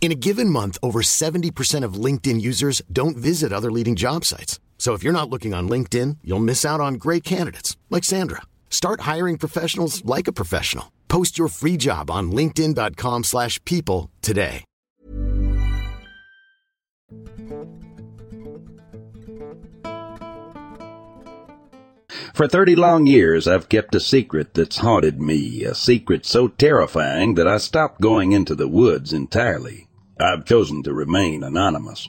In a given month, over 70% of LinkedIn users don't visit other leading job sites. So if you're not looking on LinkedIn, you'll miss out on great candidates like Sandra. Start hiring professionals like a professional. Post your free job on linkedin.com/people today. For 30 long years, I've kept a secret that's haunted me, a secret so terrifying that I stopped going into the woods entirely. I've chosen to remain anonymous.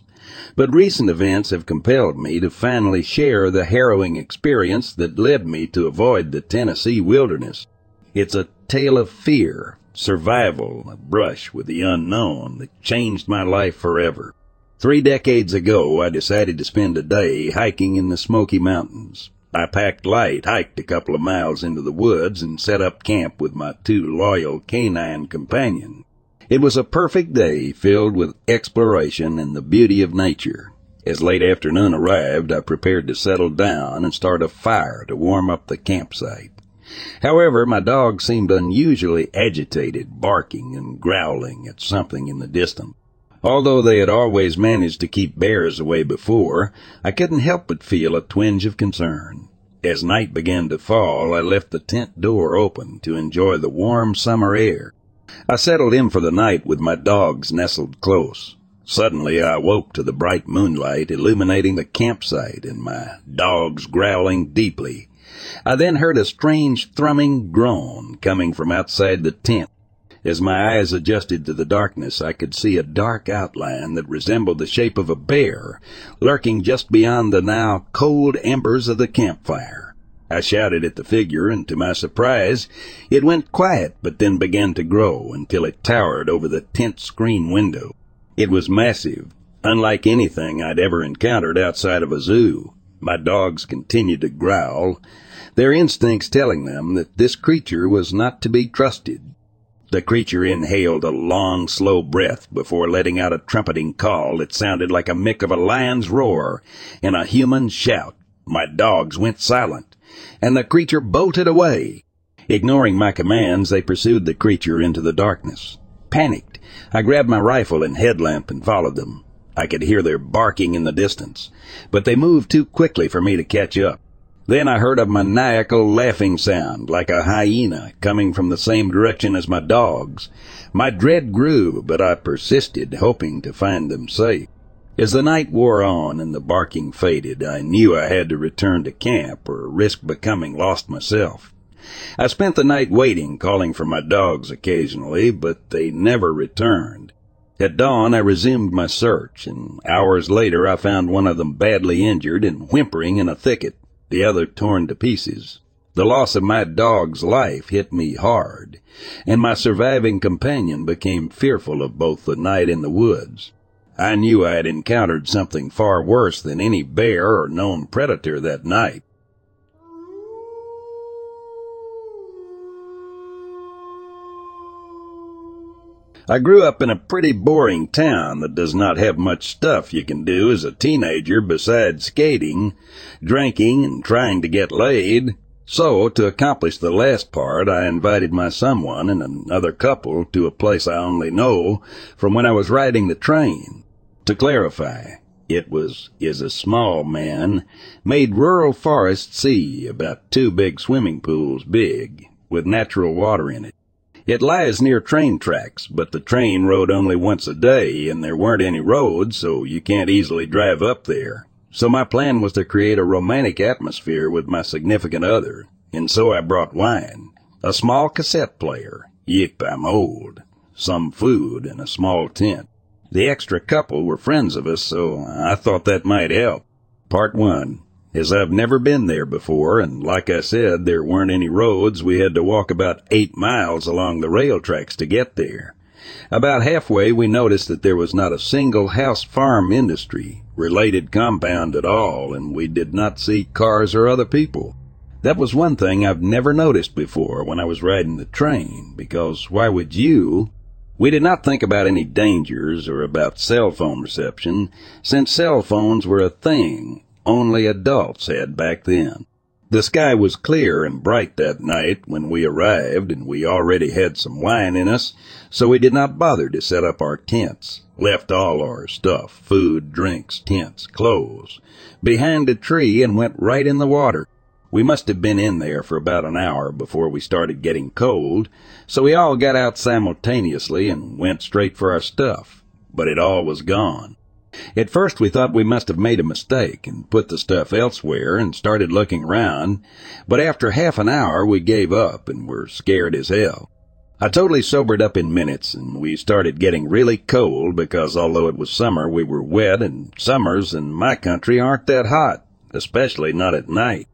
But recent events have compelled me to finally share the harrowing experience that led me to avoid the Tennessee wilderness. It's a tale of fear, survival, a brush with the unknown that changed my life forever. Three decades ago, I decided to spend a day hiking in the Smoky Mountains. I packed light, hiked a couple of miles into the woods, and set up camp with my two loyal canine companions. It was a perfect day filled with exploration and the beauty of nature. As late afternoon arrived, I prepared to settle down and start a fire to warm up the campsite. However, my dogs seemed unusually agitated, barking and growling at something in the distance. Although they had always managed to keep bears away before, I couldn't help but feel a twinge of concern. As night began to fall, I left the tent door open to enjoy the warm summer air. I settled in for the night with my dogs nestled close. Suddenly I woke to the bright moonlight illuminating the campsite and my dogs growling deeply. I then heard a strange thrumming groan coming from outside the tent. As my eyes adjusted to the darkness, I could see a dark outline that resembled the shape of a bear lurking just beyond the now cold embers of the campfire. I shouted at the figure, and to my surprise, it went quiet but then began to grow until it towered over the tent screen window. It was massive, unlike anything I'd ever encountered outside of a zoo. My dogs continued to growl, their instincts telling them that this creature was not to be trusted. The creature inhaled a long, slow breath before letting out a trumpeting call that sounded like a mick of a lion's roar and a human shout. My dogs went silent and the creature bolted away. Ignoring my commands, they pursued the creature into the darkness. Panicked, I grabbed my rifle and headlamp and followed them. I could hear their barking in the distance, but they moved too quickly for me to catch up. Then I heard a maniacal laughing sound, like a hyena, coming from the same direction as my dogs. My dread grew, but I persisted, hoping to find them safe. As the night wore on and the barking faded, I knew I had to return to camp or risk becoming lost myself. I spent the night waiting, calling for my dogs occasionally, but they never returned. At dawn, I resumed my search, and hours later I found one of them badly injured and whimpering in a thicket, the other torn to pieces. The loss of my dog's life hit me hard, and my surviving companion became fearful of both the night in the woods. I knew I had encountered something far worse than any bear or known predator that night. I grew up in a pretty boring town that does not have much stuff you can do as a teenager besides skating, drinking, and trying to get laid. So, to accomplish the last part, I invited my someone and another couple to a place I only know from when I was riding the train. To clarify, it was is a small man made rural forest see about two big swimming pools big with natural water in it. It lies near train tracks, but the train rode only once a day and there weren't any roads, so you can't easily drive up there. So my plan was to create a romantic atmosphere with my significant other, and so I brought wine, a small cassette player, yip, I'm old, some food, and a small tent. The extra couple were friends of us, so I thought that might help. Part one. As I've never been there before, and like I said, there weren't any roads, we had to walk about eight miles along the rail tracks to get there. About halfway, we noticed that there was not a single house farm industry, related compound at all, and we did not see cars or other people. That was one thing I've never noticed before when I was riding the train, because why would you, we did not think about any dangers or about cell phone reception, since cell phones were a thing only adults had back then. The sky was clear and bright that night when we arrived, and we already had some wine in us, so we did not bother to set up our tents. Left all our stuff, food, drinks, tents, clothes, behind a tree and went right in the water. We must have been in there for about an hour before we started getting cold, so we all got out simultaneously and went straight for our stuff. But it all was gone. At first we thought we must have made a mistake and put the stuff elsewhere and started looking around, but after half an hour we gave up and were scared as hell. I totally sobered up in minutes and we started getting really cold because although it was summer we were wet and summers in my country aren't that hot, especially not at night.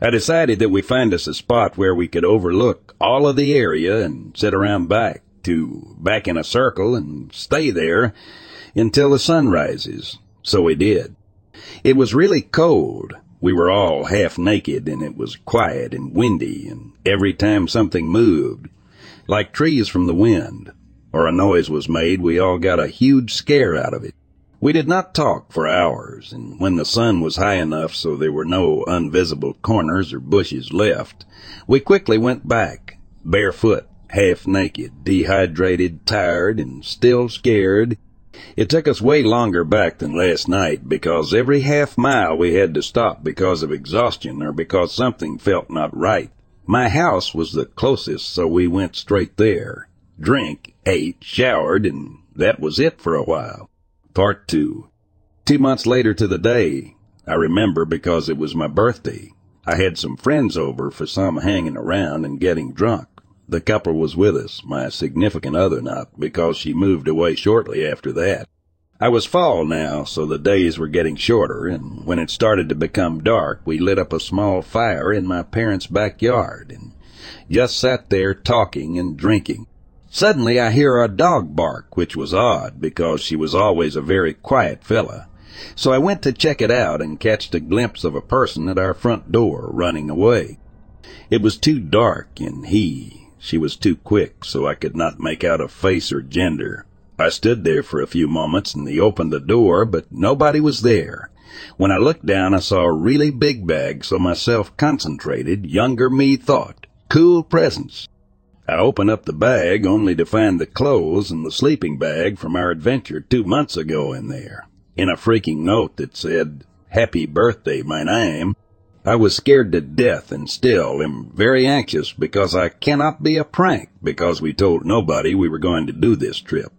I decided that we find us a spot where we could overlook all of the area and sit around back to back in a circle and stay there until the sun rises. So we did. It was really cold. We were all half naked and it was quiet and windy and every time something moved, like trees from the wind, or a noise was made, we all got a huge scare out of it. We did not talk for hours, and when the sun was high enough so there were no unvisible corners or bushes left, we quickly went back, barefoot, half naked, dehydrated, tired, and still scared. It took us way longer back than last night because every half mile we had to stop because of exhaustion or because something felt not right. My house was the closest, so we went straight there. Drink, ate, showered, and that was it for a while. Part 2. Two months later to the day, I remember because it was my birthday. I had some friends over for some hanging around and getting drunk. The couple was with us, my significant other not, because she moved away shortly after that. I was fall now, so the days were getting shorter, and when it started to become dark, we lit up a small fire in my parents' backyard and just sat there talking and drinking. Suddenly I hear a dog bark, which was odd because she was always a very quiet fella. So I went to check it out and catched a glimpse of a person at our front door running away. It was too dark and he, she was too quick so I could not make out a face or gender. I stood there for a few moments and he opened the door, but nobody was there. When I looked down, I saw a really big bag, so myself concentrated, younger me thought, cool presence. I opened up the bag only to find the clothes and the sleeping bag from our adventure two months ago in there, in a freaking note that said, Happy birthday, my name. I was scared to death and still am very anxious because I cannot be a prank because we told nobody we were going to do this trip.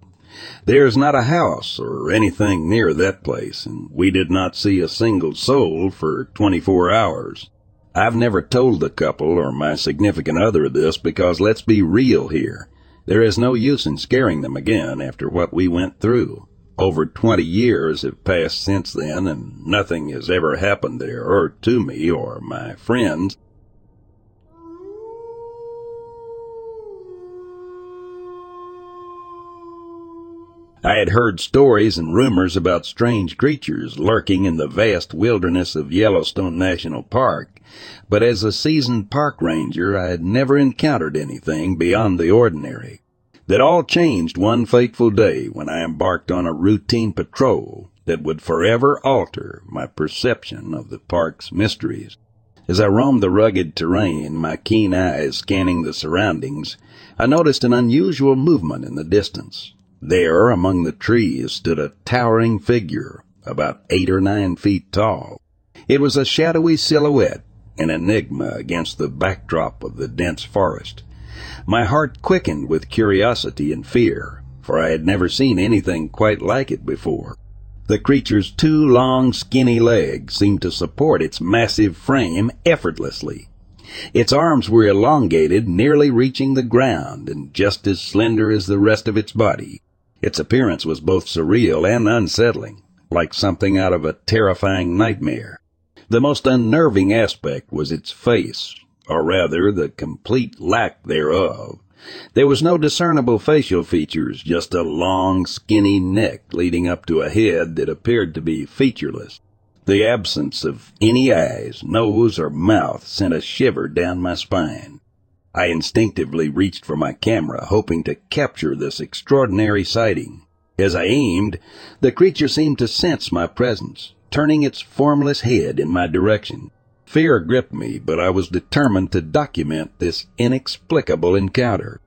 There's not a house or anything near that place, and we did not see a single soul for 24 hours. I've never told the couple or my significant other this because let's be real here. There is no use in scaring them again after what we went through. Over 20 years have passed since then and nothing has ever happened there or to me or my friends. I had heard stories and rumors about strange creatures lurking in the vast wilderness of Yellowstone National Park, but as a seasoned park ranger I had never encountered anything beyond the ordinary. That all changed one fateful day when I embarked on a routine patrol that would forever alter my perception of the park's mysteries. As I roamed the rugged terrain, my keen eyes scanning the surroundings, I noticed an unusual movement in the distance. There, among the trees, stood a towering figure, about eight or nine feet tall. It was a shadowy silhouette, an enigma against the backdrop of the dense forest. My heart quickened with curiosity and fear, for I had never seen anything quite like it before. The creature's two long, skinny legs seemed to support its massive frame effortlessly. Its arms were elongated, nearly reaching the ground, and just as slender as the rest of its body. Its appearance was both surreal and unsettling, like something out of a terrifying nightmare. The most unnerving aspect was its face, or rather the complete lack thereof. There was no discernible facial features, just a long, skinny neck leading up to a head that appeared to be featureless. The absence of any eyes, nose, or mouth sent a shiver down my spine. I instinctively reached for my camera, hoping to capture this extraordinary sighting. As I aimed, the creature seemed to sense my presence, turning its formless head in my direction. Fear gripped me, but I was determined to document this inexplicable encounter.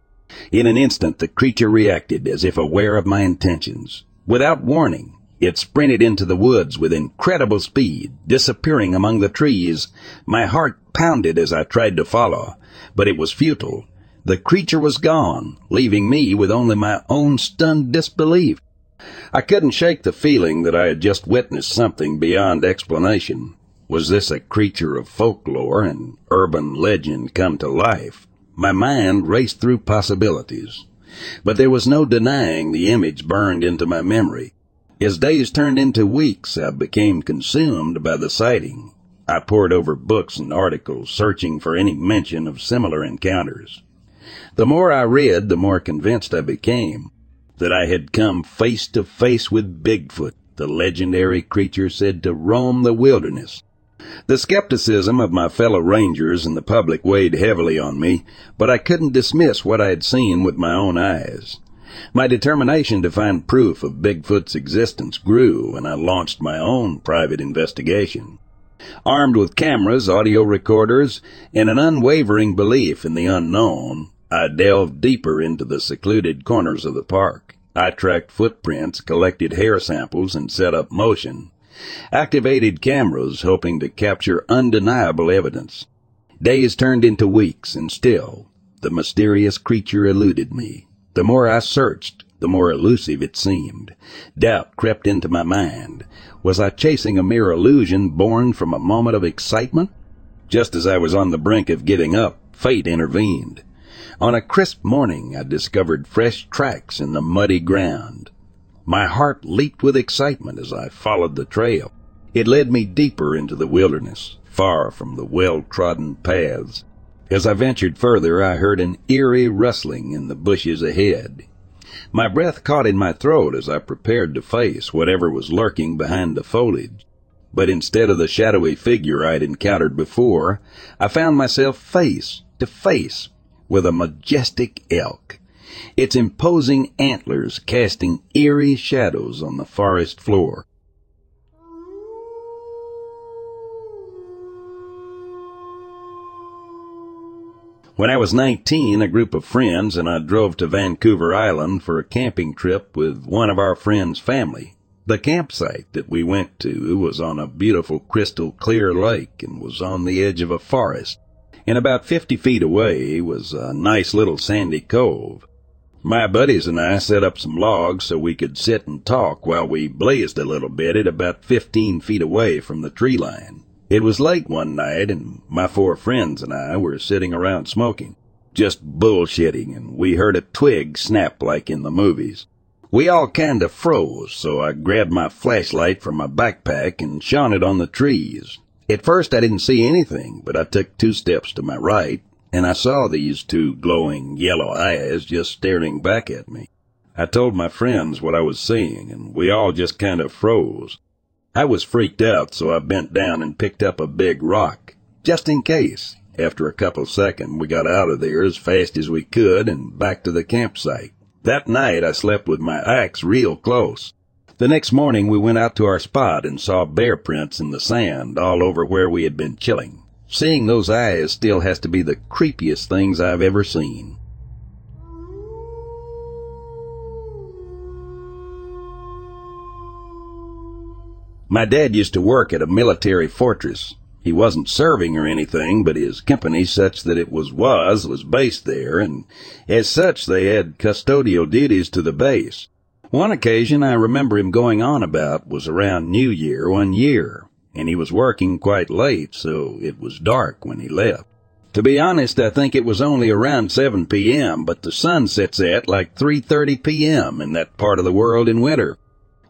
In an instant, the creature reacted as if aware of my intentions. Without warning, it sprinted into the woods with incredible speed, disappearing among the trees. My heart pounded as I tried to follow but it was futile. The creature was gone, leaving me with only my own stunned disbelief. I couldn't shake the feeling that I had just witnessed something beyond explanation. Was this a creature of folklore and urban legend come to life? My mind raced through possibilities, but there was no denying the image burned into my memory. As days turned into weeks, I became consumed by the sighting. I pored over books and articles, searching for any mention of similar encounters. The more I read, the more convinced I became that I had come face to face with Bigfoot, the legendary creature said to roam the wilderness. The skepticism of my fellow rangers and the public weighed heavily on me, but I couldn't dismiss what I had seen with my own eyes. My determination to find proof of Bigfoot's existence grew, and I launched my own private investigation. Armed with cameras, audio recorders, and an unwavering belief in the unknown, I delved deeper into the secluded corners of the park. I tracked footprints, collected hair samples, and set up motion. Activated cameras, hoping to capture undeniable evidence. Days turned into weeks, and still, the mysterious creature eluded me. The more I searched, the more elusive it seemed. Doubt crept into my mind. Was I chasing a mere illusion born from a moment of excitement? Just as I was on the brink of giving up, fate intervened. On a crisp morning, I discovered fresh tracks in the muddy ground. My heart leaped with excitement as I followed the trail. It led me deeper into the wilderness, far from the well-trodden paths. As I ventured further, I heard an eerie rustling in the bushes ahead. My breath caught in my throat as I prepared to face whatever was lurking behind the foliage. But instead of the shadowy figure I'd encountered before, I found myself face to face with a majestic elk, its imposing antlers casting eerie shadows on the forest floor. When I was 19, a group of friends and I drove to Vancouver Island for a camping trip with one of our friends' family. The campsite that we went to was on a beautiful crystal clear lake and was on the edge of a forest. And about fifty feet away was a nice little sandy cove. My buddies and I set up some logs so we could sit and talk while we blazed a little bit at about fifteen feet away from the tree line. It was late one night and my four friends and I were sitting around smoking, just bullshitting, and we heard a twig snap like in the movies. We all kinda froze, so I grabbed my flashlight from my backpack and shone it on the trees. At first I didn't see anything, but I took two steps to my right, and I saw these two glowing yellow eyes just staring back at me. I told my friends what I was seeing, and we all just kinda froze. I was freaked out, so I bent down and picked up a big rock, just in case. After a couple seconds, we got out of there as fast as we could and back to the campsite. That night I slept with my axe real close. The next morning we went out to our spot and saw bear prints in the sand all over where we had been chilling. Seeing those eyes still has to be the creepiest things I've ever seen. My dad used to work at a military fortress he wasn't serving or anything, but his company, such that it was was, was based there, and as such they had custodial duties to the base. One occasion I remember him going on about was around New Year one year, and he was working quite late, so it was dark when he left. To be honest, I think it was only around 7 p.m., but the sun sets at like 3.30 p.m. in that part of the world in winter.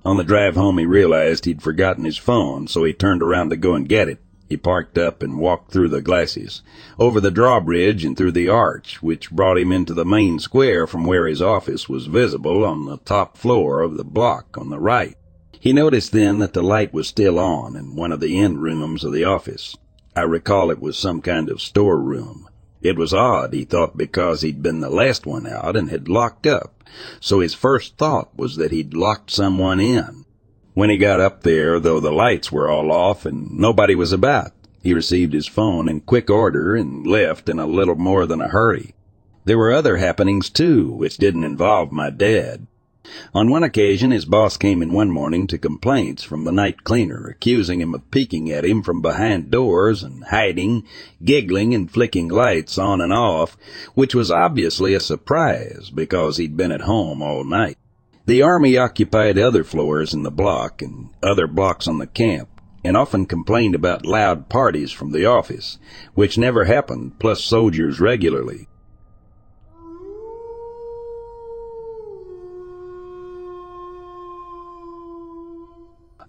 On the drive home, he realized he'd forgotten his phone, so he turned around to go and get it. He parked up and walked through the glacis, over the drawbridge and through the arch, which brought him into the main square from where his office was visible on the top floor of the block on the right. He noticed then that the light was still on in one of the end rooms of the office. I recall it was some kind of storeroom. It was odd, he thought, because he'd been the last one out and had locked up, so his first thought was that he'd locked someone in. When he got up there, though the lights were all off and nobody was about, he received his phone in quick order and left in a little more than a hurry. There were other happenings too, which didn't involve my dad. On one occasion, his boss came in one morning to complaints from the night cleaner, accusing him of peeking at him from behind doors and hiding, giggling and flicking lights on and off, which was obviously a surprise because he'd been at home all night. The Army occupied other floors in the block and other blocks on the camp, and often complained about loud parties from the office, which never happened, plus soldiers regularly.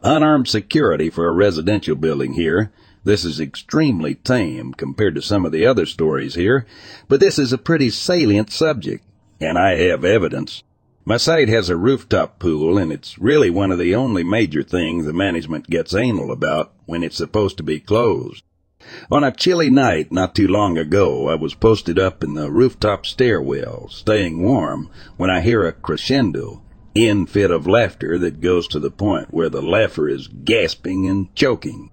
Unarmed security for a residential building here. This is extremely tame compared to some of the other stories here, but this is a pretty salient subject, and I have evidence. My site has a rooftop pool, and it's really one of the only major things the management gets anal about when it's supposed to be closed. On a chilly night not too long ago, I was posted up in the rooftop stairwell, staying warm, when I hear a crescendo, in fit of laughter that goes to the point where the laugher is gasping and choking.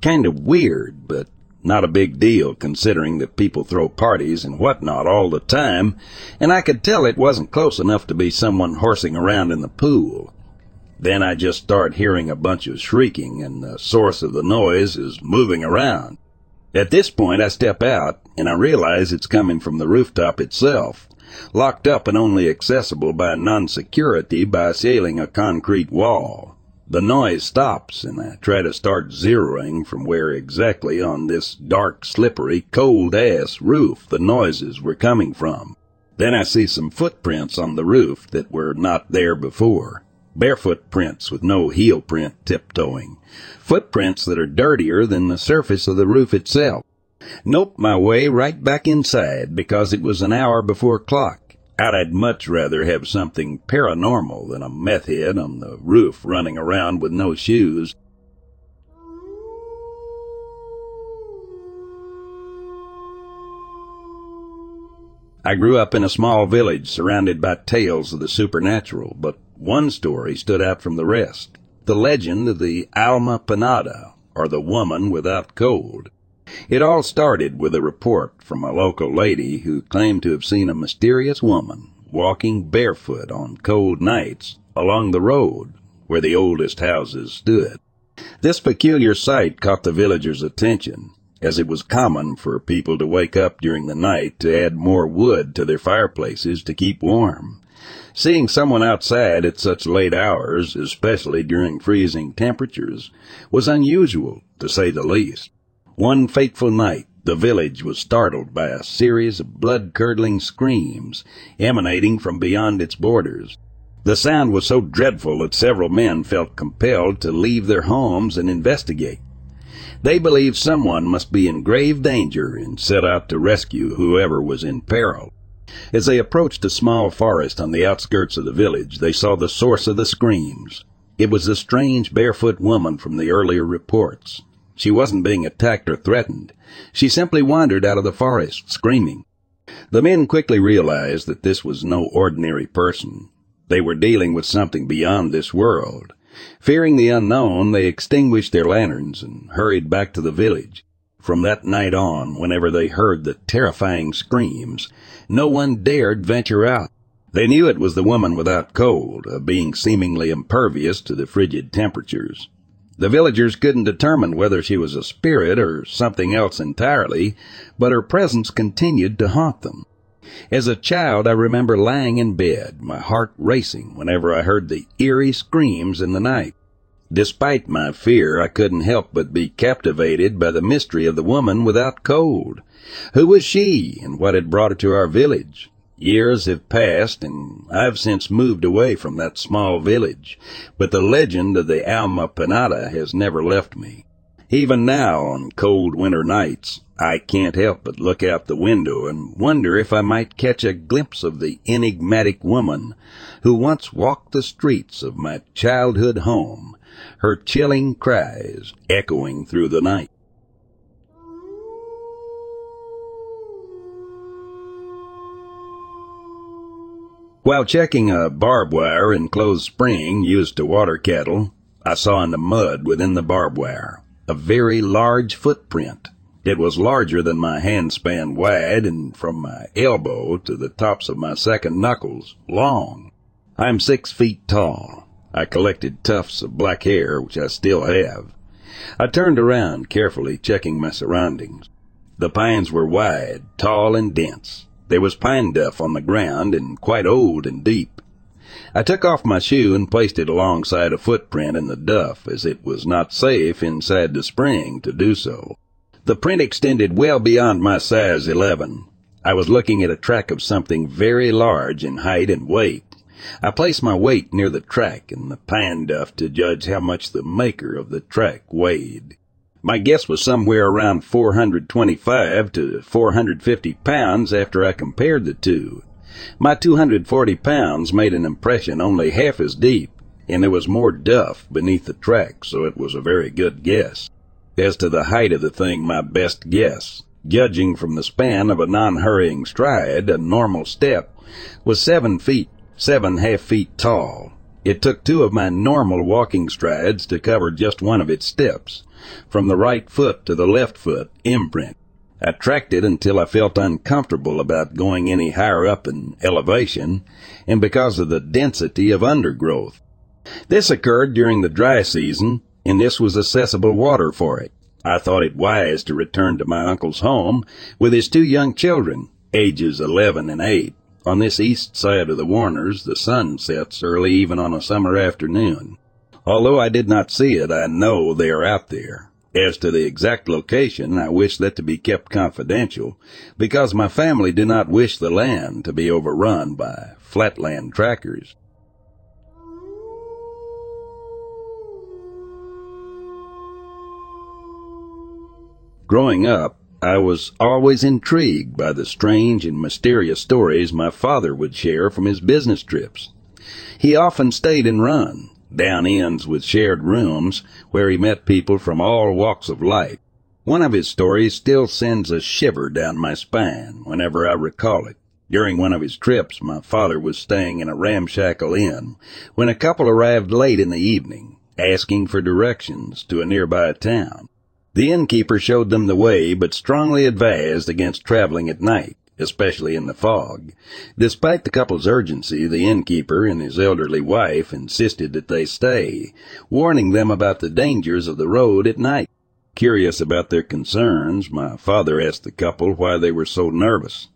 Kind of weird, but not a big deal considering that people throw parties and whatnot all the time, and I could tell it wasn't close enough to be someone horsing around in the pool. Then I just start hearing a bunch of shrieking and the source of the noise is moving around. At this point I step out and I realize it's coming from the rooftop itself, locked up and only accessible by non-security by scaling a concrete wall. The noise stops, and I try to start zeroing from where exactly on this dark, slippery, cold-ass roof the noises were coming from. Then I see some footprints on the roof that were not there before. Barefoot prints with no heel print tiptoeing. Footprints that are dirtier than the surface of the roof itself. Nope my way right back inside because it was an hour before clock. Out I'd much rather have something paranormal than a meth head on the roof running around with no shoes. I grew up in a small village surrounded by tales of the supernatural, but one story stood out from the rest. The legend of the Alma Penada, or the woman without cold. It all started with a report from a local lady who claimed to have seen a mysterious woman walking barefoot on cold nights along the road where the oldest houses stood. This peculiar sight caught the villagers' attention, as it was common for people to wake up during the night to add more wood to their fireplaces to keep warm. Seeing someone outside at such late hours, especially during freezing temperatures, was unusual, to say the least. One fateful night, the village was startled by a series of blood-curdling screams emanating from beyond its borders. The sound was so dreadful that several men felt compelled to leave their homes and investigate. They believed someone must be in grave danger and set out to rescue whoever was in peril. As they approached a small forest on the outskirts of the village, they saw the source of the screams. It was the strange barefoot woman from the earlier reports. She wasn't being attacked or threatened. She simply wandered out of the forest, screaming. The men quickly realized that this was no ordinary person. They were dealing with something beyond this world. Fearing the unknown, they extinguished their lanterns and hurried back to the village. From that night on, whenever they heard the terrifying screams, no one dared venture out. They knew it was the woman without cold, a being seemingly impervious to the frigid temperatures. The villagers couldn't determine whether she was a spirit or something else entirely, but her presence continued to haunt them. As a child, I remember lying in bed, my heart racing whenever I heard the eerie screams in the night. Despite my fear, I couldn't help but be captivated by the mystery of the woman without cold. Who was she, and what had brought her to our village? Years have passed, and I've since moved away from that small village, but the legend of the Alma Penada has never left me. Even now, on cold winter nights, I can't help but look out the window and wonder if I might catch a glimpse of the enigmatic woman who once walked the streets of my childhood home her chilling cries echoing through the night. While checking a barbed wire enclosed spring used to water cattle, I saw in the mud within the barbed wire a very large footprint. It was larger than my handspan wide and from my elbow to the tops of my second knuckles long. I'm six feet tall I collected tufts of black hair, which I still have. I turned around, carefully checking my surroundings. The pines were wide, tall, and dense. There was pine duff on the ground, and quite old and deep. I took off my shoe and placed it alongside a footprint in the duff, as it was not safe inside the spring to do so. The print extended well beyond my size 11. I was looking at a track of something very large in height and weight. I placed my weight near the track and the pine duff to judge how much the maker of the track weighed. My guess was somewhere around 425 to 450 pounds after I compared the two. My 240 pounds made an impression only half as deep, and there was more duff beneath the track, so it was a very good guess. As to the height of the thing, my best guess, judging from the span of a non-hurrying stride, a normal step, was seven feet seven half feet tall. It took two of my normal walking strides to cover just one of its steps, from the right foot to the left foot, imprint. I tracked it until I felt uncomfortable about going any higher up in elevation, and because of the density of undergrowth. This occurred during the dry season, and this was accessible water for it. I thought it wise to return to my uncle's home with his two young children, ages eleven and eight. On this east side of the Warners, the sun sets early even on a summer afternoon. Although I did not see it, I know they are out there. As to the exact location, I wish that to be kept confidential, because my family do not wish the land to be overrun by flatland trackers. Growing up, I was always intrigued by the strange and mysterious stories my father would share from his business trips. He often stayed in run, down inns with shared rooms, where he met people from all walks of life. One of his stories still sends a shiver down my spine whenever I recall it. During one of his trips, my father was staying in a ramshackle inn when a couple arrived late in the evening, asking for directions to a nearby town. The innkeeper showed them the way, but strongly advised against traveling at night, especially in the fog. Despite the couple's urgency, the innkeeper and his elderly wife insisted that they stay, warning them about the dangers of the road at night. Curious about their concerns, my father asked the couple why they were so nervous.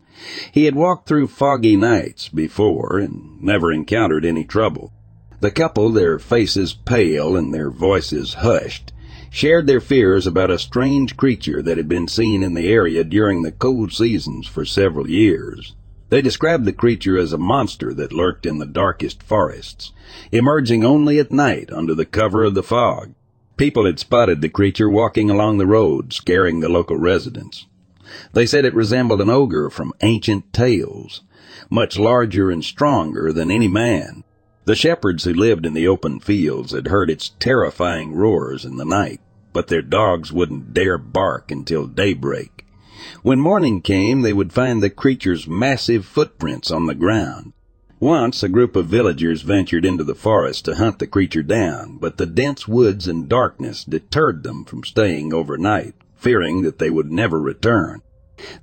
He had walked through foggy nights before and never encountered any trouble. The couple, their faces pale and their voices hushed, shared their fears about a strange creature that had been seen in the area during the cold seasons for several years. They described the creature as a monster that lurked in the darkest forests, emerging only at night under the cover of the fog. People had spotted the creature walking along the road, scaring the local residents. They said it resembled an ogre from ancient tales, much larger and stronger than any man. The shepherds who lived in the open fields had heard its terrifying roars in the night, but their dogs wouldn't dare bark until daybreak. When morning came, they would find the creature's massive footprints on the ground. Once a group of villagers ventured into the forest to hunt the creature down, but the dense woods and darkness deterred them from staying overnight, fearing that they would never return.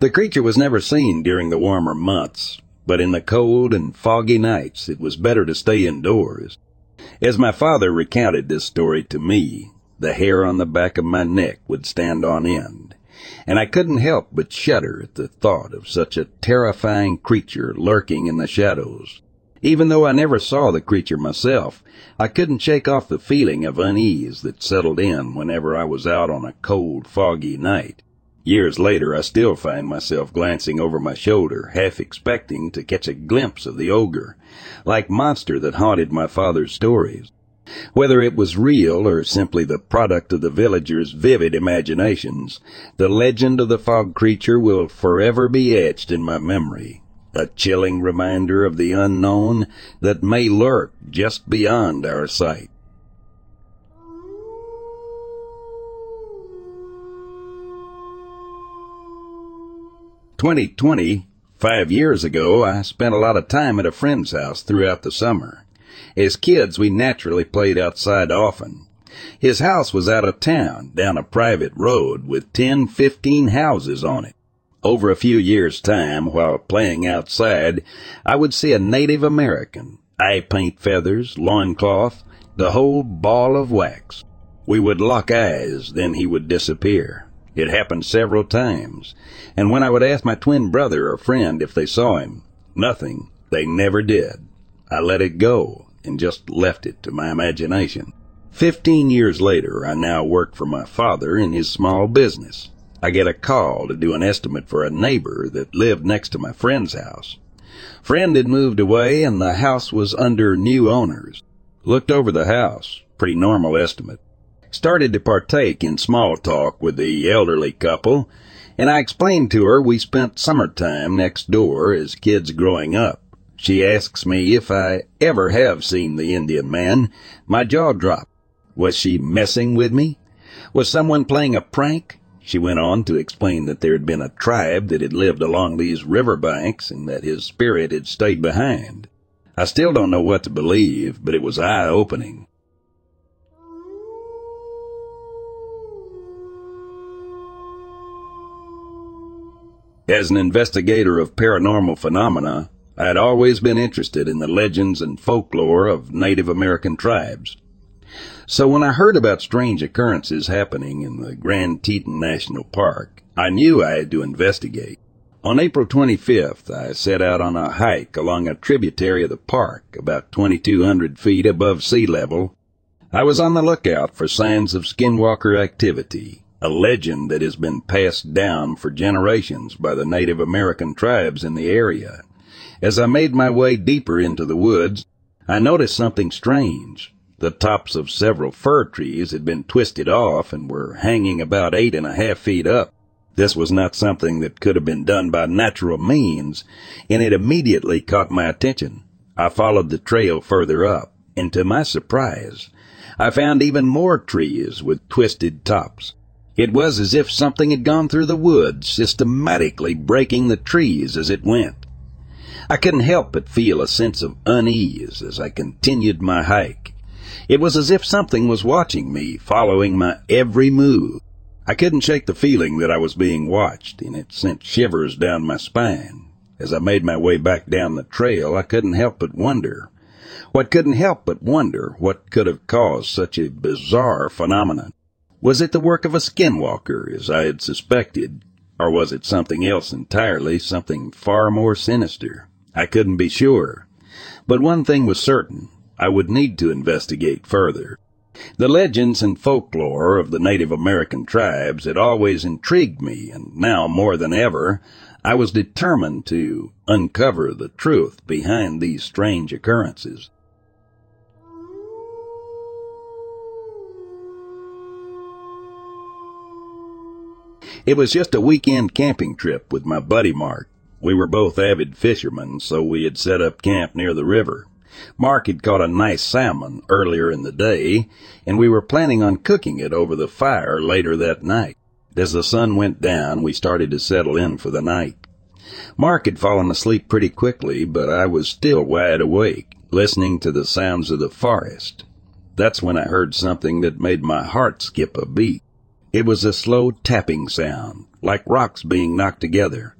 The creature was never seen during the warmer months, but in the cold and foggy nights it was better to stay indoors. As my father recounted this story to me, the hair on the back of my neck would stand on end, and I couldn't help but shudder at the thought of such a terrifying creature lurking in the shadows. Even though I never saw the creature myself, I couldn't shake off the feeling of unease that settled in whenever I was out on a cold, foggy night. Years later, I still find myself glancing over my shoulder, half expecting to catch a glimpse of the ogre, like monster that haunted my father's stories. Whether it was real or simply the product of the villagers' vivid imaginations, the legend of the fog creature will forever be etched in my memory, a chilling reminder of the unknown that may lurk just beyond our sight. 2020, five years ago, I spent a lot of time at a friend's house throughout the summer. As kids, we naturally played outside often. His house was out of town, down a private road with ten, fifteen houses on it. Over a few years' time, while playing outside, I would see a Native American, eye paint feathers, loincloth, the whole ball of wax. We would lock eyes, then he would disappear. It happened several times, and when I would ask my twin brother or friend if they saw him, nothing. They never did. I let it go and just left it to my imagination. Fifteen years later, I now work for my father in his small business. I get a call to do an estimate for a neighbor that lived next to my friend's house. Friend had moved away and the house was under new owners. Looked over the house. Pretty normal estimate started to partake in small talk with the elderly couple, and I explained to her we spent summertime next door as kids growing up. She asks me if I ever have seen the Indian man. My jaw dropped. Was she messing with me? Was someone playing a prank? She went on to explain that there had been a tribe that had lived along these river banks and that his spirit had stayed behind. I still don't know what to believe, but it was eye opening. As an investigator of paranormal phenomena, I had always been interested in the legends and folklore of Native American tribes. So when I heard about strange occurrences happening in the Grand Teton National Park, I knew I had to investigate. On April 25th, I set out on a hike along a tributary of the park about 2,200 feet above sea level. I was on the lookout for signs of skinwalker activity, a legend that has been passed down for generations by the Native American tribes in the area. As I made my way deeper into the woods, I noticed something strange. The tops of several fir trees had been twisted off and were hanging about eight and a half feet up. This was not something that could have been done by natural means, and it immediately caught my attention. I followed the trail further up, and to my surprise, I found even more trees with twisted tops. It was as if something had gone through the woods, systematically breaking the trees as it went. I couldn't help but feel a sense of unease as I continued my hike. It was as if something was watching me, following my every move. I couldn't shake the feeling that I was being watched, and it sent shivers down my spine. As I made my way back down the trail, I couldn't help but wonder. What couldn't help but wonder what could have caused such a bizarre phenomenon. Was it the work of a skinwalker, as I had suspected, or was it something else entirely, something far more sinister? I couldn't be sure. But one thing was certain. I would need to investigate further. The legends and folklore of the Native American tribes had always intrigued me, and now more than ever, I was determined to uncover the truth behind these strange occurrences. It was just a weekend camping trip with my buddy Mark. We were both avid fishermen, so we had set up camp near the river. Mark had caught a nice salmon earlier in the day, and we were planning on cooking it over the fire later that night. As the sun went down, we started to settle in for the night. Mark had fallen asleep pretty quickly, but I was still wide awake, listening to the sounds of the forest. That's when I heard something that made my heart skip a beat. It was a slow tapping sound, like rocks being knocked together.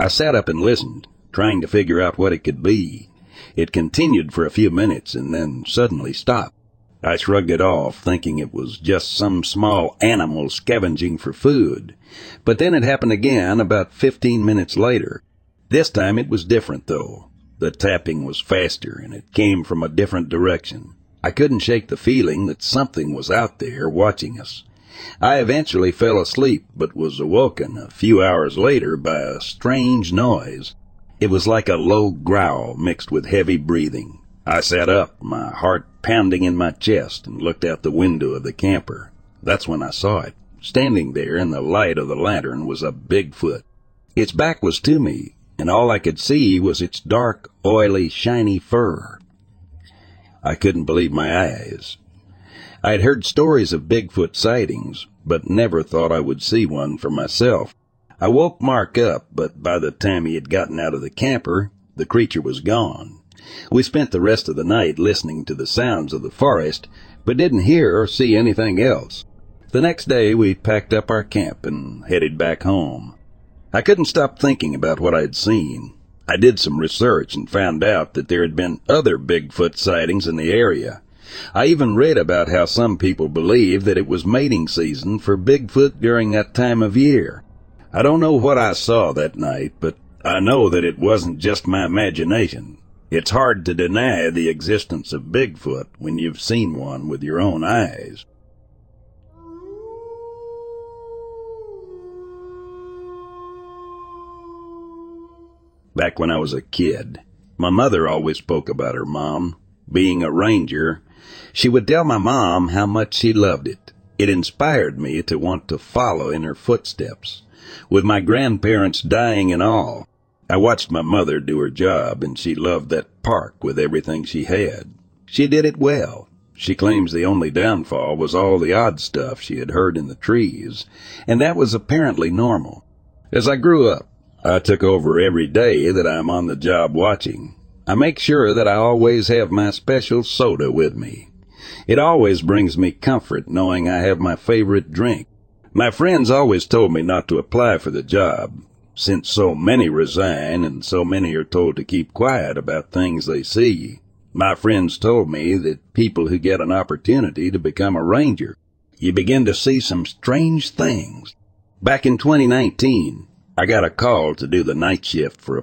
I sat up and listened, trying to figure out what it could be. It continued for a few minutes and then suddenly stopped. I shrugged it off, thinking it was just some small animal scavenging for food. But then it happened again about fifteen minutes later. This time it was different, though. The tapping was faster, and it came from a different direction. I couldn't shake the feeling that something was out there watching us. I eventually fell asleep, but was awoken a few hours later by a strange noise. It was like a low growl mixed with heavy breathing. I sat up, my heart pounding in my chest, and looked out the window of the camper. That's when I saw it. Standing there in the light of the lantern was a Bigfoot. Its back was to me, and all I could see was its dark, oily, shiny fur. I couldn't believe my eyes. I had heard stories of Bigfoot sightings, but never thought I would see one for myself. I woke Mark up, but by the time he had gotten out of the camper, the creature was gone. We spent the rest of the night listening to the sounds of the forest, but didn't hear or see anything else. The next day we packed up our camp and headed back home. I couldn't stop thinking about what I'd seen. I did some research and found out that there had been other Bigfoot sightings in the area. I even read about how some people believe that it was mating season for Bigfoot during that time of year. I don't know what I saw that night, but I know that it wasn't just my imagination. It's hard to deny the existence of Bigfoot when you've seen one with your own eyes. Back when I was a kid, my mother always spoke about her mom. Being a ranger, she would tell my mom how much she loved it. It inspired me to want to follow in her footsteps. With my grandparents dying and all, I watched my mother do her job, and she loved that park with everything she had. She did it well. She claims the only downfall was all the odd stuff she had heard in the trees, and that was apparently normal. As I grew up, I took over every day that I'm on the job watching. I make sure that I always have my special soda with me. It always brings me comfort knowing I have my favorite drink. My friends always told me not to apply for the job, since so many resign and so many are told to keep quiet about things they see, my friends told me that people who get an opportunity to become a ranger, you begin to see some strange things. Back in 2019, I got a call to do the night shift for a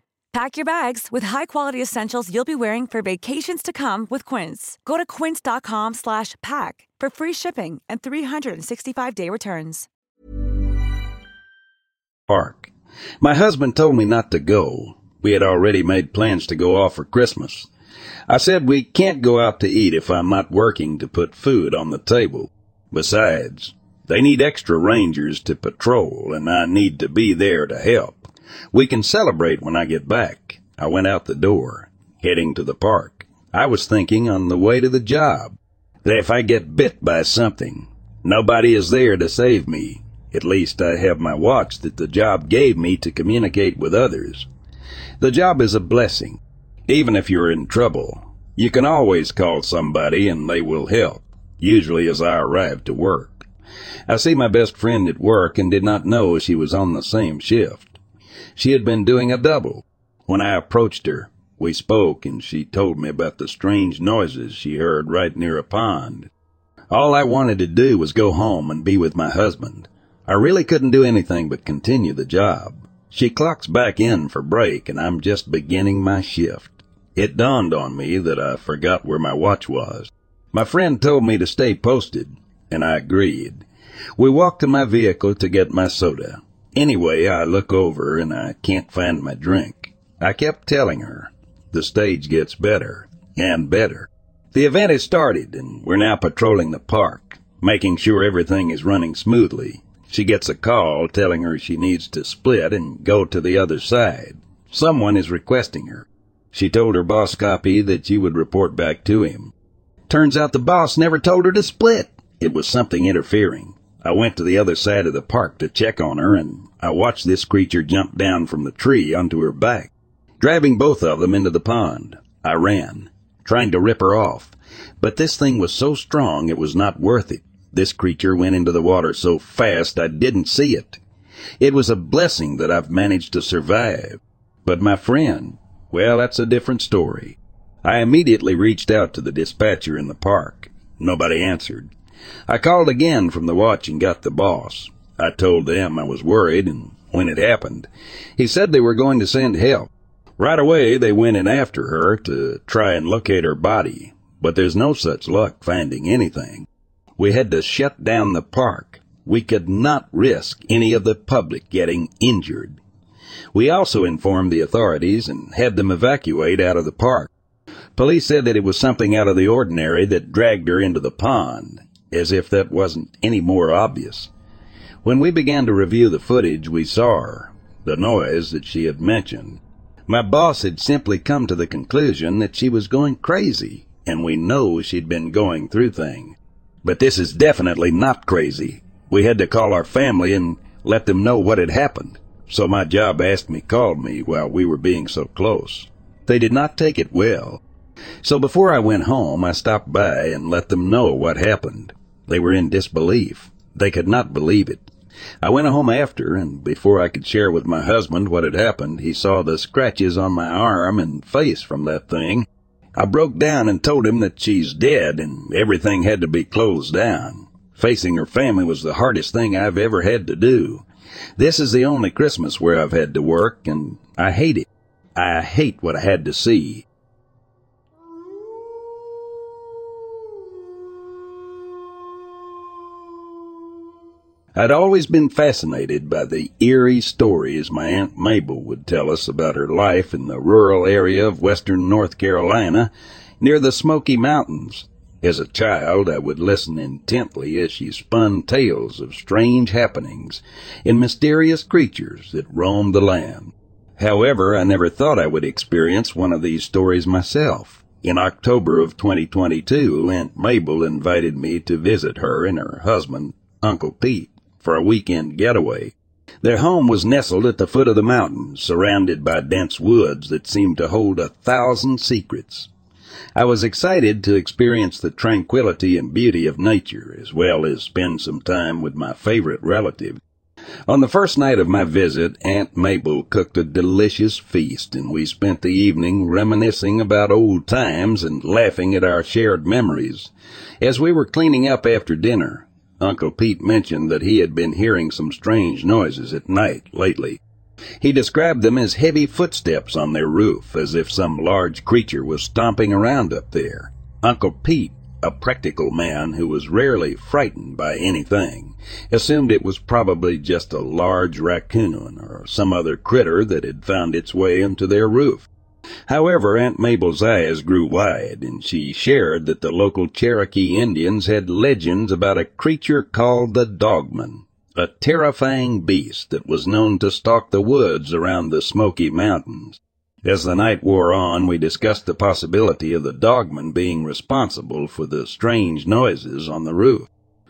Pack your bags with high-quality essentials you'll be wearing for vacations to come with Quince. Go to quince.com slash pack for free shipping and 365-day returns. Park. My husband told me not to go, we had already made plans to go off for Christmas. I said we can't go out to eat if I'm not working to put food on the table. Besides, they need extra rangers to patrol, and I need to be there to help. We can celebrate when I get back. I went out the door, heading to the park. I was thinking on the way to the job. that if I get bit by something, nobody is there to save me. At least I have my watch that the job gave me to communicate with others. The job is a blessing. Even if you're in trouble, you can always call somebody and they will help, usually as I arrive to work. I see my best friend at work and did not know she was on the same shift. She had been doing a double. When I approached her, we spoke and she told me about the strange noises she heard right near a pond. All I wanted to do was go home and be with my husband. I really couldn't do anything but continue the job. She clocks back in for break and I'm just beginning my shift. It dawned on me that I forgot where my watch was. My friend told me to stay posted, and I agreed. We walked to my vehicle to get my soda. Anyway, I look over and I can't find my drink. I kept telling her, the stage gets better and better. The event has started and we're now patrolling the park, making sure everything is running smoothly. She gets a call telling her she needs to split and go to the other side. Someone is requesting her. She told her boss copy that she would report back to him. Turns out the boss never told her to split. It was something interfering. I went to the other side of the park to check on her, and I watched this creature jump down from the tree onto her back, driving both of them into the pond. I ran, trying to rip her off, but this thing was so strong it was not worth it. This creature went into the water so fast I didn't see it. It was a blessing that I've managed to survive. But my friend, well, that's a different story. I immediately reached out to the dispatcher in the park. Nobody answered. I called again from the watch and got the boss. I told them I was worried and when it happened. He said they were going to send help. Right away they went in after her to try and locate her body, but there's no such luck finding anything. We had to shut down the park. We could not risk any of the public getting injured. We also informed the authorities and had them evacuate out of the park. Police said that it was something out of the ordinary that dragged her into the pond, as if that wasn't any more obvious. When we began to review the footage, we saw her, the noise that she had mentioned. My boss had simply come to the conclusion that she was going crazy, and we know she'd been going through things. But this is definitely not crazy. We had to call our family and let them know what had happened. So my job asked me called me while we were being so close. They did not take it well. So before I went home, I stopped by and let them know what happened. They were in disbelief. They could not believe it. I went home after, and before I could share with my husband what had happened, he saw the scratches on my arm and face from that thing. I broke down and told him that she's dead and everything had to be closed down. Facing her family was the hardest thing I've ever had to do. This is the only Christmas where I've had to work, and I hate it. I hate what I had to see. I'd always been fascinated by the eerie stories my Aunt Mabel would tell us about her life in the rural area of western North Carolina near the Smoky Mountains. As a child, I would listen intently as she spun tales of strange happenings and mysterious creatures that roamed the land. However, I never thought I would experience one of these stories myself. In October of 2022, Aunt Mabel invited me to visit her and her husband, Uncle Pete, for a weekend getaway. Their home was nestled at the foot of the mountain, surrounded by dense woods that seemed to hold a thousand secrets. I was excited to experience the tranquility and beauty of nature, as well as spend some time with my favorite relative. On the first night of my visit, Aunt Mabel cooked a delicious feast, and we spent the evening reminiscing about old times and laughing at our shared memories. As we were cleaning up after dinner, Uncle Pete mentioned that he had been hearing some strange noises at night lately. He described them as heavy footsteps on their roof, as if some large creature was stomping around up there. Uncle Pete, a practical man who was rarely frightened by anything, assumed it was probably just a large raccoon or some other critter that had found its way into their roof. However, Aunt Mabel's eyes grew wide, and she shared that the local Cherokee Indians had legends about a creature called the Dogman a terrifying beast that was known to stalk the woods around the Smoky Mountains. As the night wore on, we discussed the possibility of the dogman being responsible for the strange noises on the roof.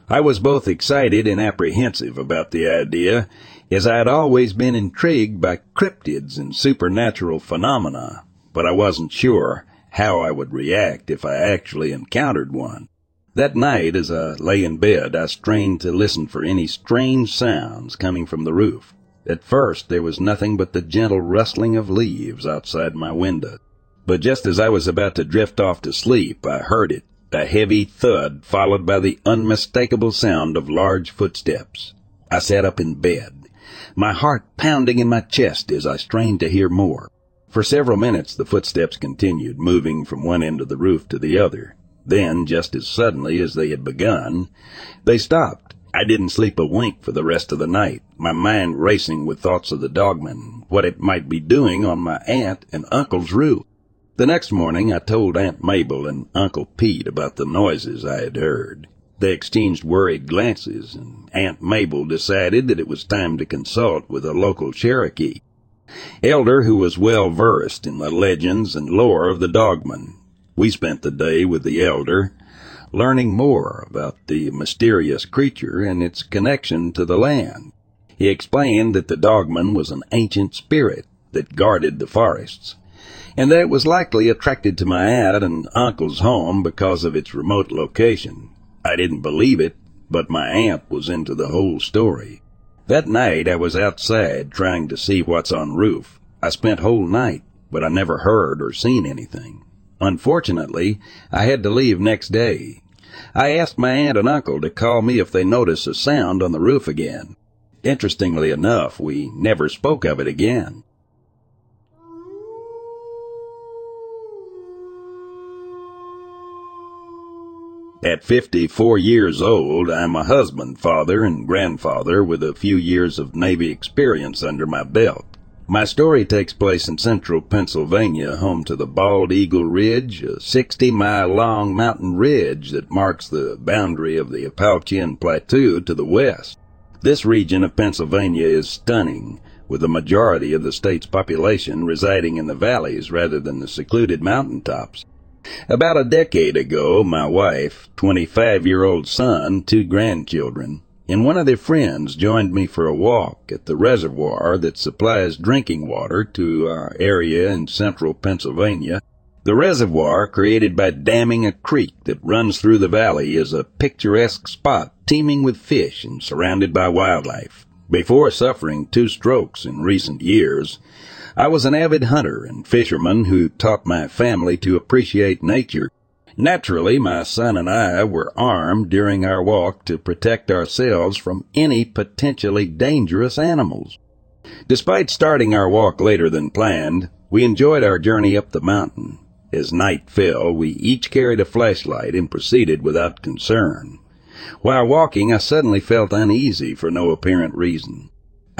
I was both excited and apprehensive about the idea, as I had always been intrigued by cryptids and supernatural phenomena, but I wasn't sure how I would react if I actually encountered one. That night, as I lay in bed, I strained to listen for any strange sounds coming from the roof. At first there was nothing but the gentle rustling of leaves outside my window. But just as I was about to drift off to sleep, I heard it, a heavy thud followed by the unmistakable sound of large footsteps. I sat up in bed, my heart pounding in my chest as I strained to hear more. For several minutes the footsteps continued, moving from one end of the roof to the other. Then, just as suddenly as they had begun, they stopped I didn't sleep a wink for the rest of the night, my mind racing with thoughts of the dogman, what it might be doing on my aunt and uncle's roof. The next morning I told Aunt Mabel and Uncle Pete about the noises I had heard. They exchanged worried glances, and Aunt Mabel decided that it was time to consult with a local Cherokee. Elder who was well versed in the legends and lore of the dogman. We spent the day with the elder, learning more about the mysterious creature and its connection to the land. He explained that the dogman was an ancient spirit that guarded the forests, and that it was likely attracted to my aunt and uncle's home because of its remote location. I didn't believe it, but my aunt was into the whole story. That night I was outside trying to see what's on roof. I spent whole night, but I never heard or seen anything. Unfortunately, I had to leave next day. I asked my aunt and uncle to call me if they noticed a sound on the roof again. Interestingly enough, we never spoke of it again. At 54 years old, I'm a husband, father, and grandfather with a few years of Navy experience under my belt. My story takes place in central Pennsylvania, home to the Bald Eagle Ridge, a 60 mile long mountain ridge that marks the boundary of the Appalachian Plateau to the west. This region of Pennsylvania is stunning, with the majority of the state's population residing in the valleys rather than the secluded mountain tops. About a decade ago, my wife, 25 year old son, two grandchildren, and one of their friends joined me for a walk at the reservoir that supplies drinking water to our area in central Pennsylvania. The reservoir, created by damming a creek that runs through the valley, is a picturesque spot teeming with fish and surrounded by wildlife. Before suffering two strokes in recent years, I was an avid hunter and fisherman who taught my family to appreciate nature Naturally, my son and I were armed during our walk to protect ourselves from any potentially dangerous animals. Despite starting our walk later than planned, we enjoyed our journey up the mountain. As night fell, we each carried a flashlight and proceeded without concern. While walking, I suddenly felt uneasy for no apparent reason.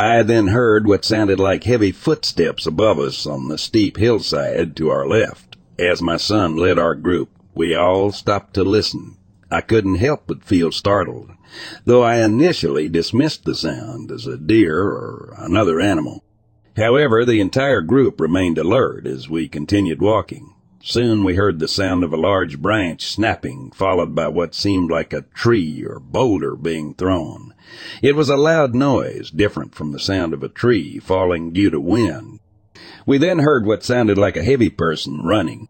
I then heard what sounded like heavy footsteps above us on the steep hillside to our left. As my son led our group, we all stopped to listen. I couldn't help but feel startled, though I initially dismissed the sound as a deer or another animal. However, the entire group remained alert as we continued walking. Soon we heard the sound of a large branch snapping, followed by what seemed like a tree or boulder being thrown. It was a loud noise, different from the sound of a tree falling due to wind. We then heard what sounded like a heavy person running.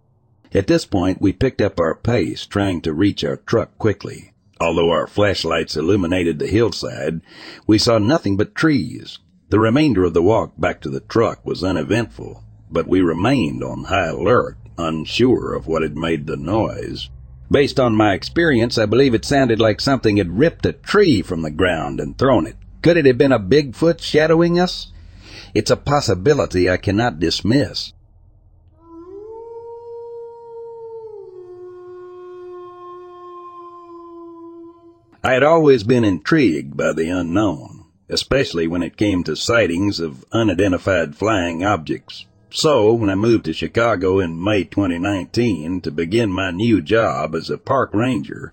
At this point, we picked up our pace, trying to reach our truck quickly. Although our flashlights illuminated the hillside, we saw nothing but trees. The remainder of the walk back to the truck was uneventful, but we remained on high alert, unsure of what had made the noise. Based on my experience, I believe it sounded like something had ripped a tree from the ground and thrown it. Could it have been a Bigfoot shadowing us? It's a possibility I cannot dismiss. I had always been intrigued by the unknown, especially when it came to sightings of unidentified flying objects. So, when I moved to Chicago in May 2019 to begin my new job as a park ranger,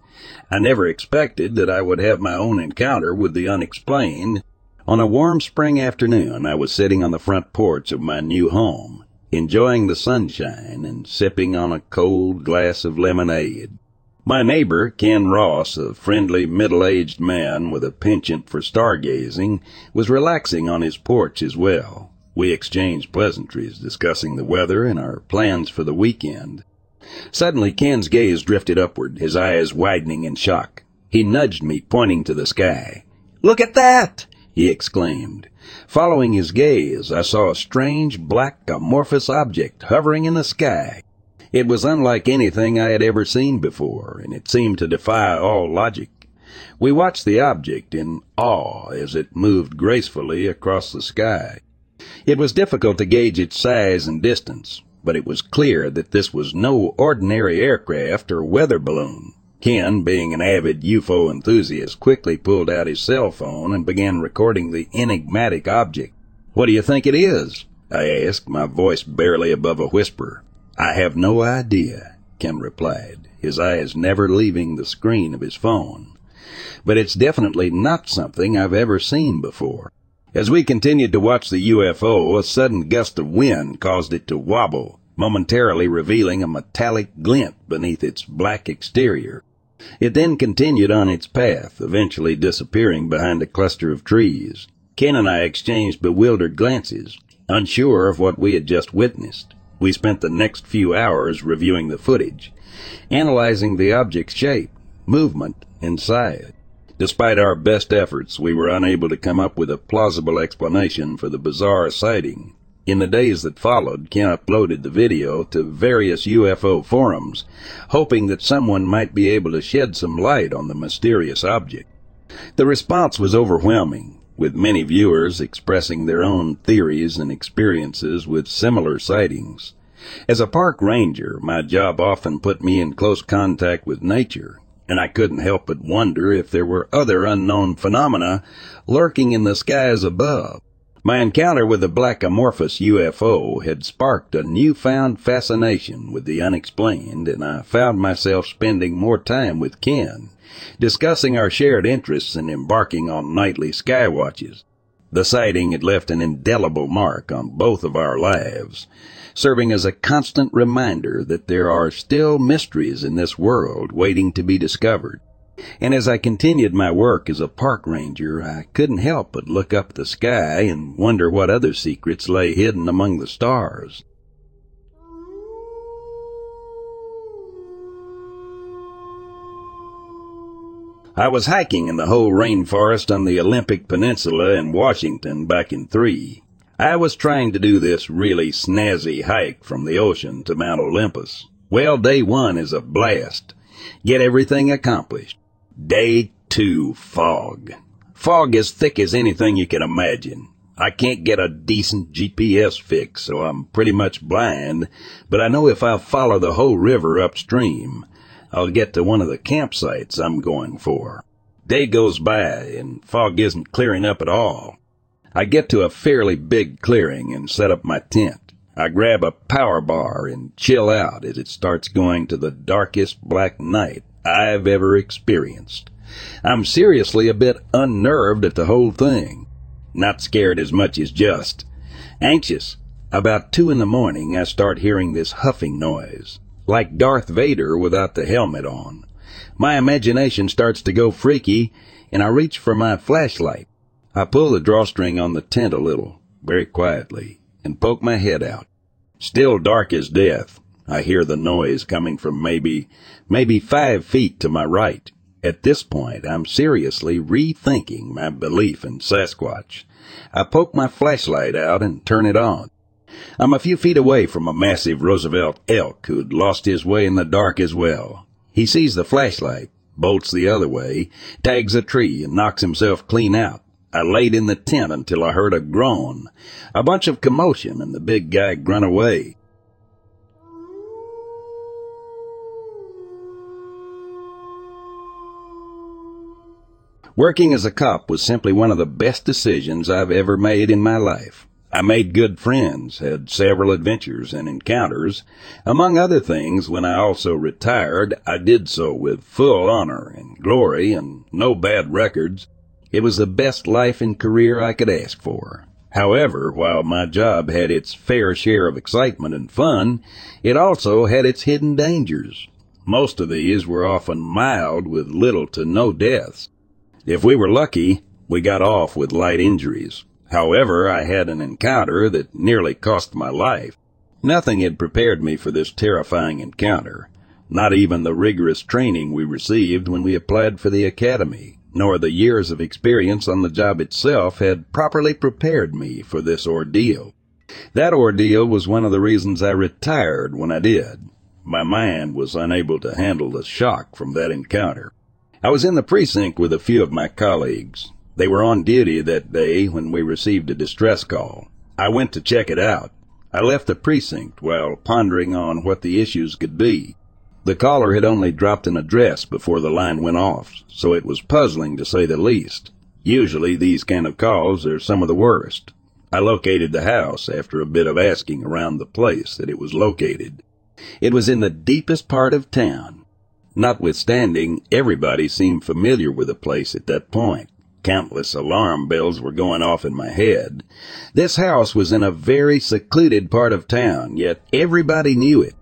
I never expected that I would have my own encounter with the unexplained. On a warm spring afternoon, I was sitting on the front porch of my new home. enjoying the sunshine and sipping on a cold glass of lemonade. My neighbor, Ken Ross, a friendly middle-aged man with a penchant for stargazing, was relaxing on his porch as well. We exchanged pleasantries, discussing the weather and our plans for the weekend. Suddenly, Ken's gaze drifted upward, his eyes widening in shock. He nudged me, pointing to the sky. Look at that! he exclaimed. Following his gaze, I saw a strange black amorphous object hovering in the sky. It was unlike anything I had ever seen before, and it seemed to defy all logic. We watched the object in awe as it moved gracefully across the sky. It was difficult to gauge its size and distance, but it was clear that this was no ordinary aircraft or weather balloon. Ken, being an avid UFO enthusiast, quickly pulled out his cell phone and began recording the enigmatic object. What do you think it is? I asked, my voice barely above a whisper. I have no idea, Ken replied, his eyes never leaving the screen of his phone. But it's definitely not something I've ever seen before. As we continued to watch the UFO, a sudden gust of wind caused it to wobble, momentarily revealing a metallic glint beneath its black exterior. It then continued on its path, eventually disappearing behind a cluster of trees. Ken and I exchanged bewildered glances, unsure of what we had just witnessed. We spent the next few hours reviewing the footage, analyzing the object's shape, movement, and size. Despite our best efforts, we were unable to come up with a plausible explanation for the bizarre sighting. In the days that followed, Ken uploaded the video to various UFO forums, hoping that someone might be able to shed some light on the mysterious object. The response was overwhelming with many viewers expressing their own theories and experiences with similar sightings. As a park ranger, my job often put me in close contact with nature, and I couldn't help but wonder if there were other unknown phenomena lurking in the skies above. My encounter with the black amorphous UFO had sparked a newfound fascination with the unexplained, and I found myself spending more time with Ken discussing our shared interests and embarking on nightly sky watches. The sighting had left an indelible mark on both of our lives, serving as a constant reminder that there are still mysteries in this world waiting to be discovered. And as I continued my work as a park ranger, I couldn't help but look up the sky and wonder what other secrets lay hidden among the stars. I was hiking in the Hoh rainforest on the Olympic Peninsula in Washington back in three. I was trying to do this really snazzy hike from the ocean to Mount Olympus. Well, day one is a blast. Get everything accomplished. Day two, fog. Fog as thick as anything you can imagine. I can't get a decent GPS fix, so I'm pretty much blind, but I know if I follow the Hoh river upstream, I'll get to one of the campsites I'm going for. Day goes by and fog isn't clearing up at all. I get to a fairly big clearing and set up my tent. I grab a power bar and chill out as it starts going to the darkest black night I've ever experienced. I'm seriously a bit unnerved at the whole thing. Not scared as much as just anxious. About two in the morning, I start hearing this huffing noise like Darth Vader without the helmet on. My imagination starts to go freaky, and I reach for my flashlight. I pull the drawstring on the tent a little, very quietly, and poke my head out. Still dark as death. I hear the noise coming from maybe, maybe five feet to my right. At this point, I'm seriously rethinking my belief in Sasquatch. I poke my flashlight out and turn it on. I'm a few feet away from a massive Roosevelt elk who'd lost his way in the dark as well. He sees the flashlight, bolts the other way, tags a tree, and knocks himself clean out. I laid in the tent until I heard a groan, a bunch of commotion, and the big guy grunt away. Working as a cop was simply one of the best decisions I've ever made in my life. I made good friends, had several adventures and encounters. Among other things, when I also retired, I did so with full honor and glory and no bad records. It was the best life and career I could ask for. However, while my job had its fair share of excitement and fun, it also had its hidden dangers. Most of these were often mild with little to no deaths. If we were lucky, we got off with light injuries. However, I had an encounter that nearly cost my life. Nothing had prepared me for this terrifying encounter, not even the rigorous training we received when we applied for the academy, nor the years of experience on the job itself had properly prepared me for this ordeal. That ordeal was one of the reasons I retired when I did. My mind was unable to handle the shock from that encounter. I was in the precinct with a few of my colleagues. They were on duty that day when we received a distress call. I went to check it out. I left the precinct while pondering on what the issues could be. The caller had only dropped an address before the line went off, so it was puzzling to say the least. Usually these kind of calls are some of the worst. I located the house after a bit of asking around the place that it was located. It was in the deepest part of town. Notwithstanding, everybody seemed familiar with the place at that point. Countless alarm bells were going off in my head. This house was in a very secluded part of town, yet everybody knew it.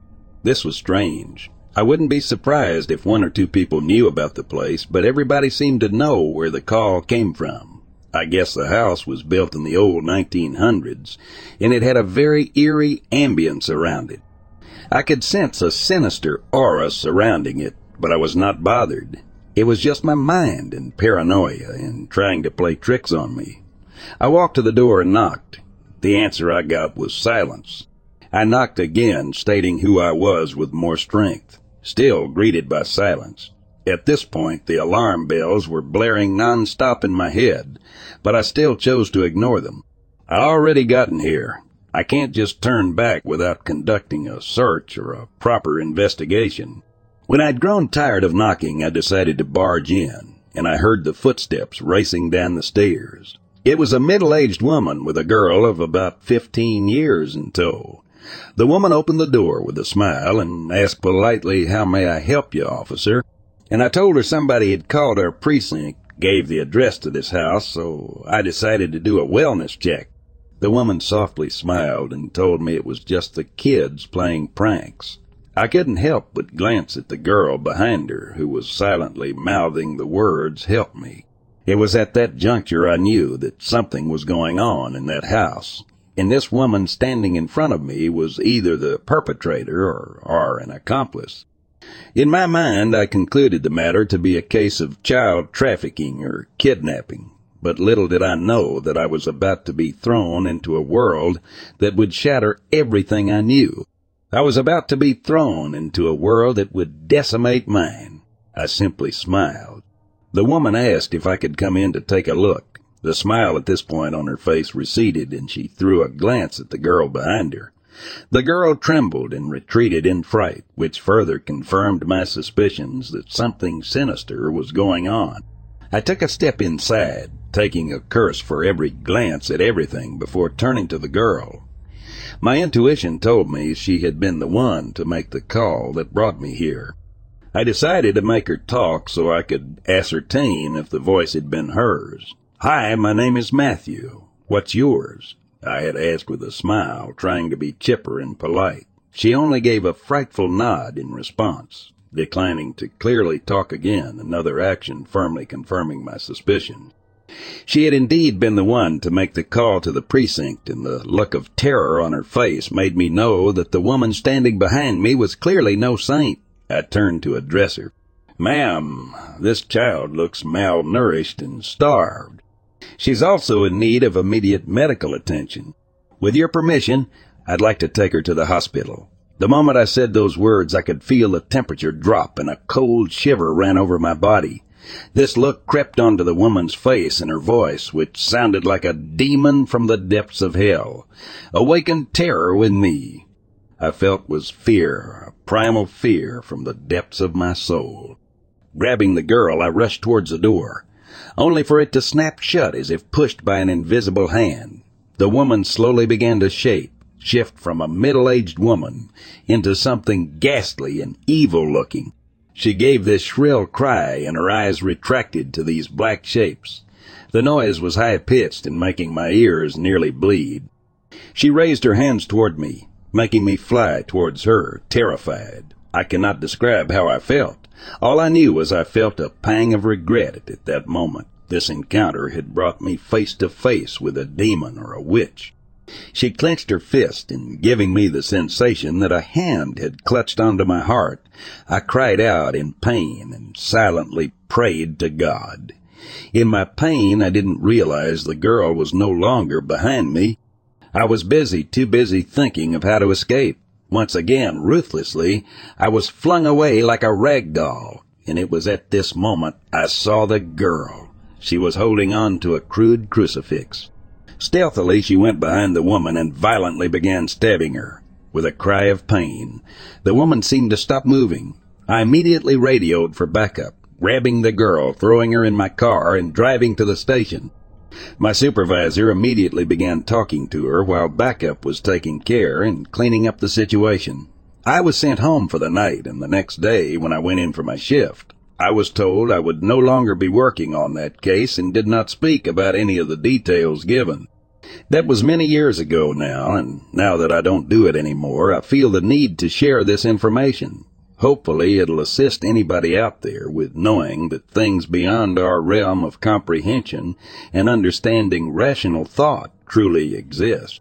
This was strange. I wouldn't be surprised if one or two people knew about the place, but everybody seemed to know where the call came from. I guess the house was built in the old 1900s, and it had a very eerie ambience around it. I could sense a sinister aura surrounding it, but I was not bothered. It was just my mind and paranoia and trying to play tricks on me. I walked to the door and knocked. The answer I got was silence. I knocked again, stating who I was with more strength, still greeted by silence. At this point, the alarm bells were blaring non-stop in my head, but I still chose to ignore them. I'd already gotten here. I can't just turn back without conducting a search or a proper investigation. When I'd grown tired of knocking, I decided to barge in, and I heard the footsteps racing down the stairs. It was a middle-aged woman with a girl of about fifteen years in tow. The woman opened the door with a smile and asked politely, How may I help you, officer? And I told her somebody had called our precinct, gave the address to this house, so I decided to do a wellness check. The woman softly smiled and told me it was just the kids playing pranks. I couldn't help but glance at the girl behind her, who was silently mouthing the words, help me. It was at that juncture I knew that something was going on in that house, and this woman standing in front of me was either the perpetrator or, or an accomplice. In my mind, I concluded the matter to be a case of child trafficking or kidnapping, but little did I know that I was about to be thrown into a world that would shatter everything I knew. I was about to be thrown into a world that would decimate mine. I simply smiled. The woman asked if I could come in to take a look. The smile at this point on her face receded and she threw a glance at the girl behind her. The girl trembled and retreated in fright, which further confirmed my suspicions that something sinister was going on. I took a step inside, taking a curse for every glance at everything before turning to the girl. My intuition told me she had been the one to make the call that brought me here. I decided to make her talk so I could ascertain if the voice had been hers. Hi, my name is Matthew. What's yours? I had asked with a smile, trying to be chipper and polite. She only gave a frightful nod in response, declining to clearly talk again, another action firmly confirming my suspicion. She had indeed been the one to make the call to the precinct, and the look of terror on her face made me know that the woman standing behind me was clearly no saint. I turned to address her. Ma'am, this child looks malnourished and starved. She's also in need of immediate medical attention. With your permission, I'd like to take her to the hospital. The moment I said those words, I could feel the temperature drop and a cold shiver ran over my body. This look crept onto the woman's face and her voice, which sounded like a demon from the depths of hell, awakened terror within me. I felt was fear, a primal fear from the depths of my soul. Grabbing the girl, I rushed towards the door, only for it to snap shut as if pushed by an invisible hand. The woman slowly began to shape, shift from a middle-aged woman into something ghastly and evil-looking. She gave this shrill cry and her eyes retracted to these black shapes. The noise was high pitched and making my ears nearly bleed. She raised her hands toward me, making me fly towards her, terrified. I cannot describe how I felt. All I knew was I felt a pang of regret at that moment. This encounter had brought me face to face with a demon or a witch. She clenched her fist and giving me the sensation that a hand had clutched onto my heart. I cried out in pain and silently prayed to God. In my pain, I didn't realize the girl was no longer behind me. I was busy, too busy thinking of how to escape. Once again, ruthlessly, I was flung away like a rag doll, and it was at this moment I saw the girl. She was holding on to a crude crucifix. Stealthily, she went behind the woman and violently began stabbing her. With a cry of pain, the woman seemed to stop moving. I immediately radioed for backup, grabbing the girl, throwing her in my car, and driving to the station. My supervisor immediately began talking to her while backup was taking care and cleaning up the situation. I was sent home for the night, and the next day, when I went in for my shift, I was told I would no longer be working on that case and did not speak about any of the details given. That was many years ago now, and now that I don't do it anymore, I feel the need to share this information. Hopefully it'll assist anybody out there with knowing that things beyond our realm of comprehension and understanding rational thought truly exist.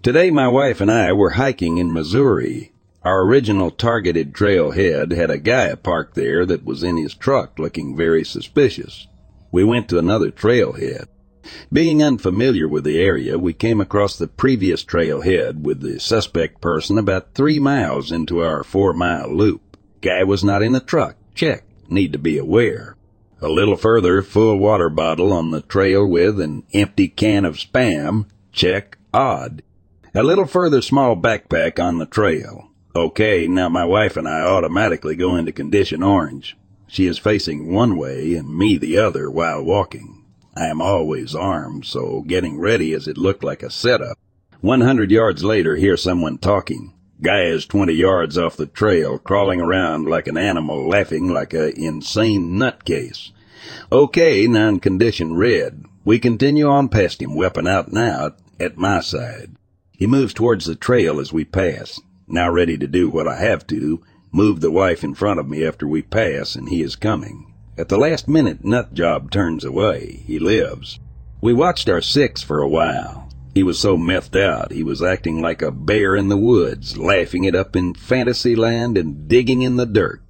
Today my wife and I were hiking in Missouri. Our original targeted trailhead had a guy parked there that was in his truck looking very suspicious. We went to another trailhead. Being unfamiliar with the area, we came across the previous trailhead with the suspect person about three miles into our four mile loop. Guy was not in the truck. Check. Need to be aware. A little further, full water bottle on the trail with an empty can of spam. Check. Odd. A little further small backpack on the trail. Okay, now my wife and I automatically go into condition orange. She is facing one way and me the other while walking. I am always armed, so getting ready as it looked like a setup. One hundred yards later, hear someone talking. Guy is twenty yards off the trail, crawling around like an animal, laughing like a insane nutcase. Okay, non-condition red. We continue on past him, weapon out now, at my side. He moves towards the trail as we pass, now ready to do what I have to, move the wife in front of me after we pass, and he is coming. At the last minute, Nutjob turns away. He lives. We watched our six for a while. He was so methed out, he was acting like a bear in the woods, laughing it up in fantasy land and digging in the dirt.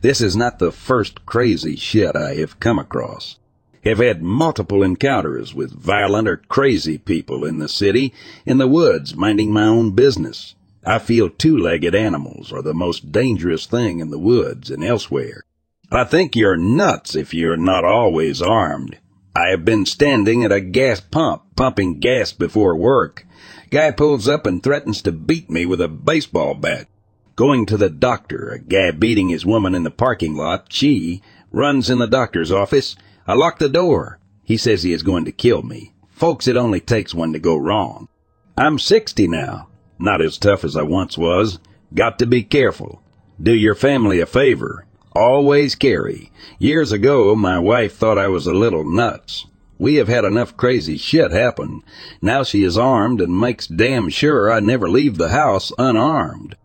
This is not the first crazy shit I have come across have had multiple encounters with violent or crazy people in the city, in the woods, minding my own business. I feel two-legged animals are the most dangerous thing in the woods and elsewhere. I think you're nuts if you're not always armed. I have been standing at a gas pump, pumping gas before work. Guy pulls up and threatens to beat me with a baseball bat. Going to the doctor, a guy beating his woman in the parking lot, she runs in the doctor's office, I locked the door. He says he is going to kill me. Folks, it only takes one to go wrong. I'm 60 now. Not as tough as I once was. Got to be careful. Do your family a favor. Always carry. Years ago, my wife thought I was a little nuts. We have had enough crazy shit happen. Now she is armed and makes damn sure I never leave the house unarmed.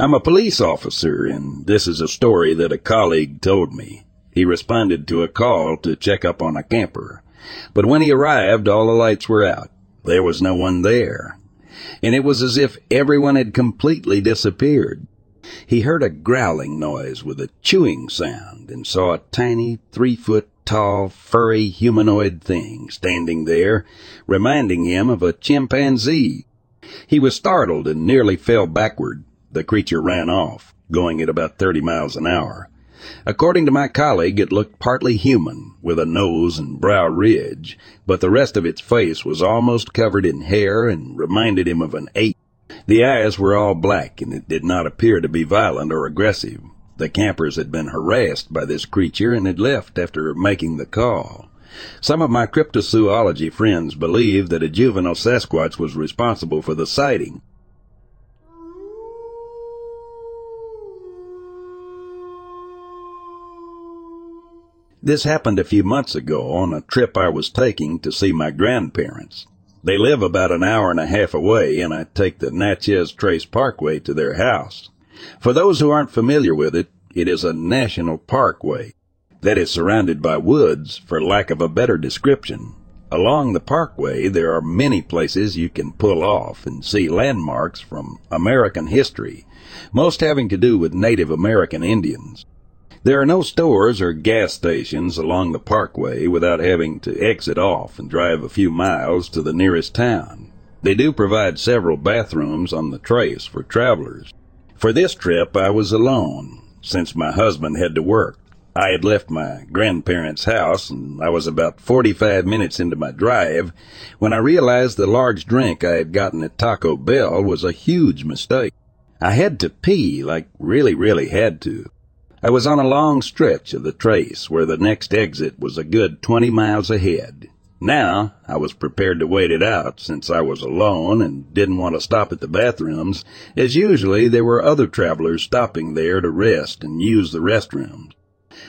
I'm a police officer, and this is a story that a colleague told me. He responded to a call to check up on a camper. But when he arrived, all the lights were out. There was no one there. And it was as if everyone had completely disappeared. He heard a growling noise with a chewing sound and saw a tiny, three foot tall, furry humanoid thing standing there, reminding him of a chimpanzee. He was startled and nearly fell backward. The creature ran off, going at about 30 miles an hour. According to my colleague, it looked partly human, with a nose and brow ridge, but the rest of its face was almost covered in hair and reminded him of an ape. The eyes were all black, and it did not appear to be violent or aggressive. The campers had been harassed by this creature and had left after making the call. Some of my cryptozoology friends believe that a juvenile Sasquatch was responsible for the sighting. This happened a few months ago on a trip I was taking to see my grandparents. They live about an hour and a half away, and I take the Natchez Trace Parkway to their house. For those who aren't familiar with it, it is a national parkway that is surrounded by woods, for lack of a better description. Along the parkway, there are many places you can pull off and see landmarks from American history, most having to do with Native American Indians. There are no stores or gas stations along the parkway without having to exit off and drive a few miles to the nearest town. They do provide several bathrooms on the trace for travelers. For this trip, I was alone, since my husband had to work. I had left my grandparents' house and I was about 45 minutes into my drive when I realized the large drink I had gotten at Taco Bell was a huge mistake. I had to pee, like really, really had to. I was on a long stretch of the trace where the next exit was a good 20 miles ahead. Now, I was prepared to wait it out since I was alone and didn't want to stop at the bathrooms, as usually there were other travelers stopping there to rest and use the restrooms.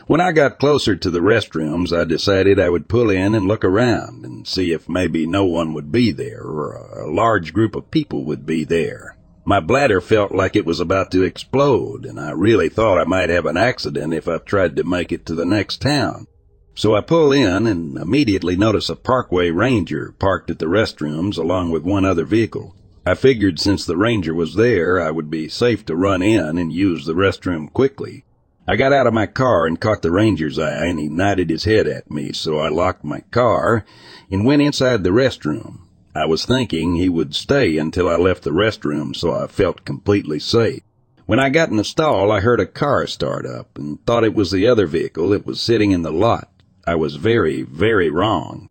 When I got closer to the restrooms, I decided I would pull in and look around and see if maybe no one would be there or a large group of people would be there. My bladder felt like it was about to explode, and I really thought I might have an accident if I tried to make it to the next town. So I pull in and immediately notice a Parkway Ranger parked at the restrooms along with one other vehicle. I figured since the Ranger was there, I would be safe to run in and use the restroom quickly. I got out of my car and caught the Ranger's eye, and he nodded his head at me, so I locked my car and went inside the restroom. I was thinking he would stay until I left the restroom, so I felt completely safe. When I got in the stall, I heard a car start up and thought it was the other vehicle that was sitting in the lot. I was very, very wrong.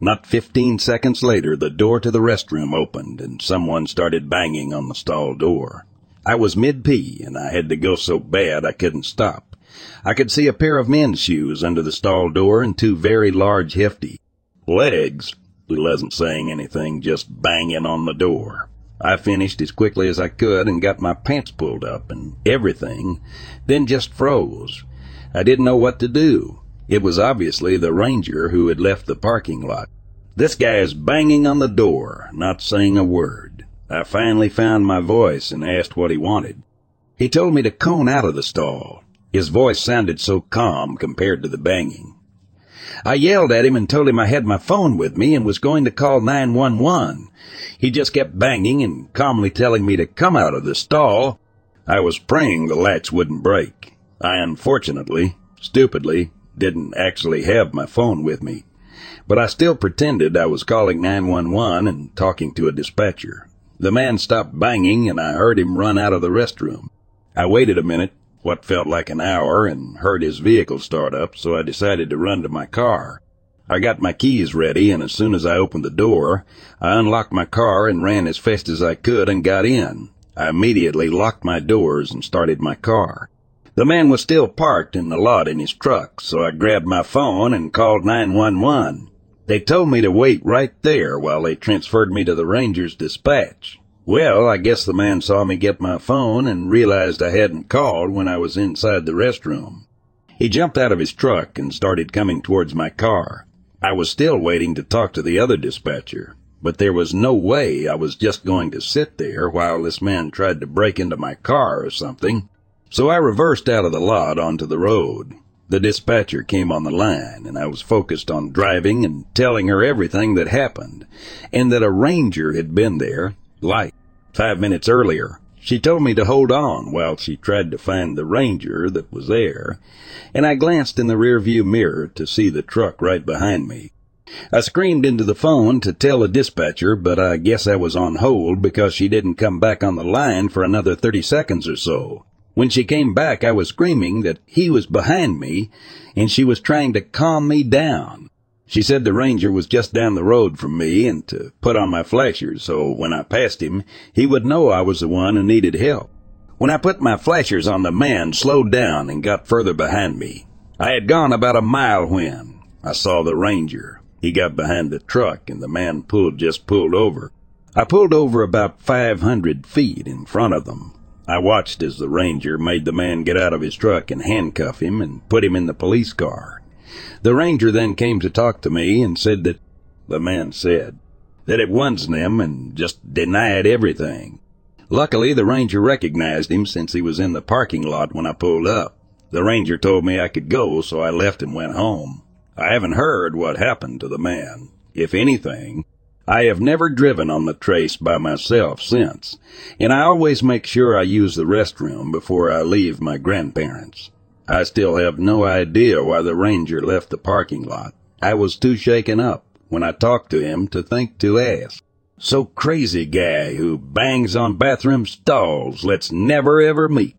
Not fifteen seconds later, the door to the restroom opened and someone started banging on the stall door. I was mid-pee and I had to go so bad I couldn't stop. I could see a pair of men's shoes under the stall door and two very large hefty legs he wasn't saying anything, just banging on the door. I finished as quickly as I could and got my pants pulled up and everything, then just froze. I didn't know what to do. It was obviously the ranger who had left the parking lot. This guy is banging on the door, not saying a word. I finally found my voice and asked what he wanted. He told me to cone out of the stall. His voice sounded so calm compared to the banging. I yelled at him and told him I had my phone with me and was going to call 911. He just kept banging and calmly telling me to come out of the stall. I was praying the latch wouldn't break. I unfortunately, stupidly, didn't actually have my phone with me. But I still pretended I was calling 911 and talking to a dispatcher. The man stopped banging and I heard him run out of the restroom. I waited a minute what felt like an hour and heard his vehicle start up, so I decided to run to my car. I got my keys ready, and as soon as I opened the door, I unlocked my car and ran as fast as I could and got in. I immediately locked my doors and started my car. The man was still parked in the lot in his truck, so I grabbed my phone and called 911. They told me to wait right there while they transferred me to the ranger's dispatch. Well, I guess the man saw me get my phone and realized I hadn't called when I was inside the restroom. He jumped out of his truck and started coming towards my car. I was still waiting to talk to the other dispatcher, but there was no way I was just going to sit there while this man tried to break into my car or something. So I reversed out of the lot onto the road. The dispatcher came on the line, and I was focused on driving and telling her everything that happened, and that a ranger had been there, like five minutes earlier. She told me to hold on while she tried to find the ranger that was there, and I glanced in the rearview mirror to see the truck right behind me. I screamed into the phone to tell the dispatcher, but I guess I was on hold because she didn't come back on the line for another 30 seconds or so. When she came back, I was screaming that he was behind me and she was trying to calm me down. She said the ranger was just down the road from me and to put on my flashers so when I passed him, he would know I was the one who needed help. When I put my flashers on, the man slowed down and got further behind me. I had gone about a mile when, I saw the ranger. He got behind the truck and the man pulled just pulled over. I pulled over about 500 feet in front of them. I watched as the ranger made the man get out of his truck and handcuff him and put him in the police car. The ranger then came to talk to me and said that, the man said, that it was them and just denied everything. Luckily, the ranger recognized him since he was in the parking lot when I pulled up. The ranger told me I could go, so I left and went home. I haven't heard what happened to the man. If anything, I have never driven on the trace by myself since, and I always make sure I use the restroom before I leave my grandparents'. I still have no idea why the ranger left the parking lot. I was too shaken up when I talked to him to think to ask. So crazy guy who bangs on bathroom stalls, let's never ever meet.